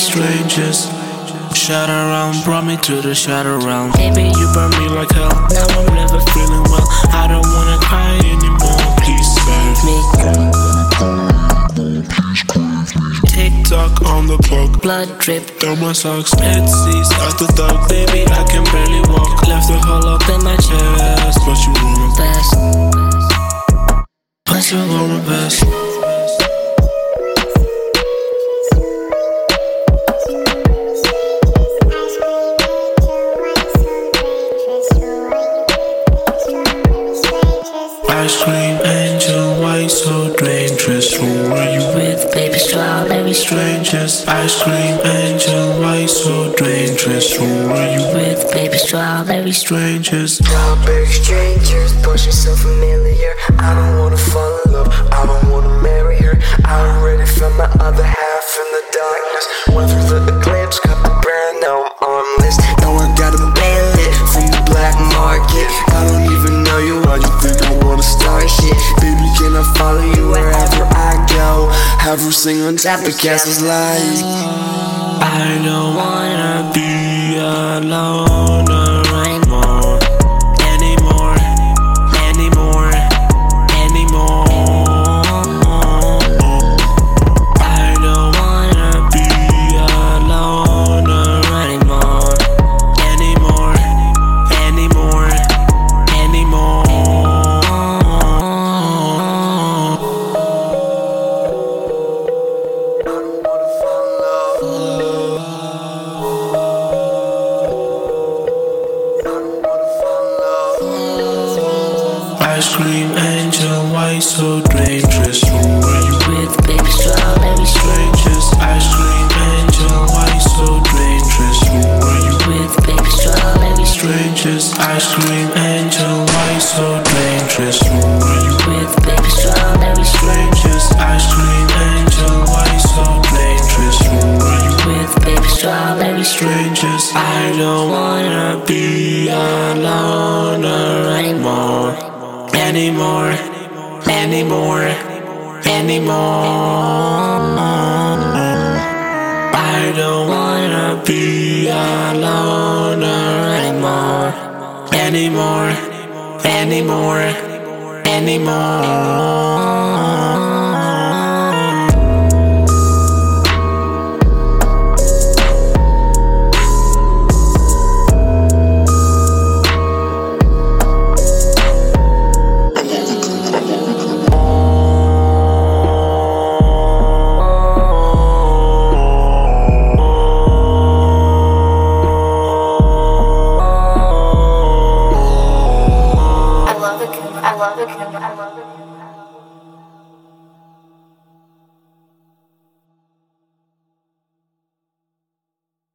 strangers. Shadow realm brought me to the shadow realm. Baby, you burn me like hell. Now I'm never feeling well. I don't wanna cry anymore. Please save me. tick tock on the clock. Blood drip down my socks. Head seats out the dog. Baby, I can barely walk. Left the hole up in my chest. But you Ice cream angel, why so dangerous? Who are you with, baby? Strawberry strangers. Ice cream angel, why so dangerous? Who are you with, baby? Strawberry strangers. Strawberry strangers, pushing so familiar. I don't wanna fall in love, I don't wanna marry her. I already found my other half Sing on top of castles like I don't wanna be alone Ice cream angel, why so dangerous? Who are you with, baby? Strawberry strangers. Ice cream angel, why so dangerous? Who are you with, baby? Strawberry strangers. Ice cream angel, why so dangerous? Who are you with, baby? Strawberry strangers. Ice cream angel, why so dangerous? Who are you with, baby? Strawberry strangers. I don't wanna be alone anymore, anymore, anymore. I don't wanna be alone anymore, anymore, anymore, anymore.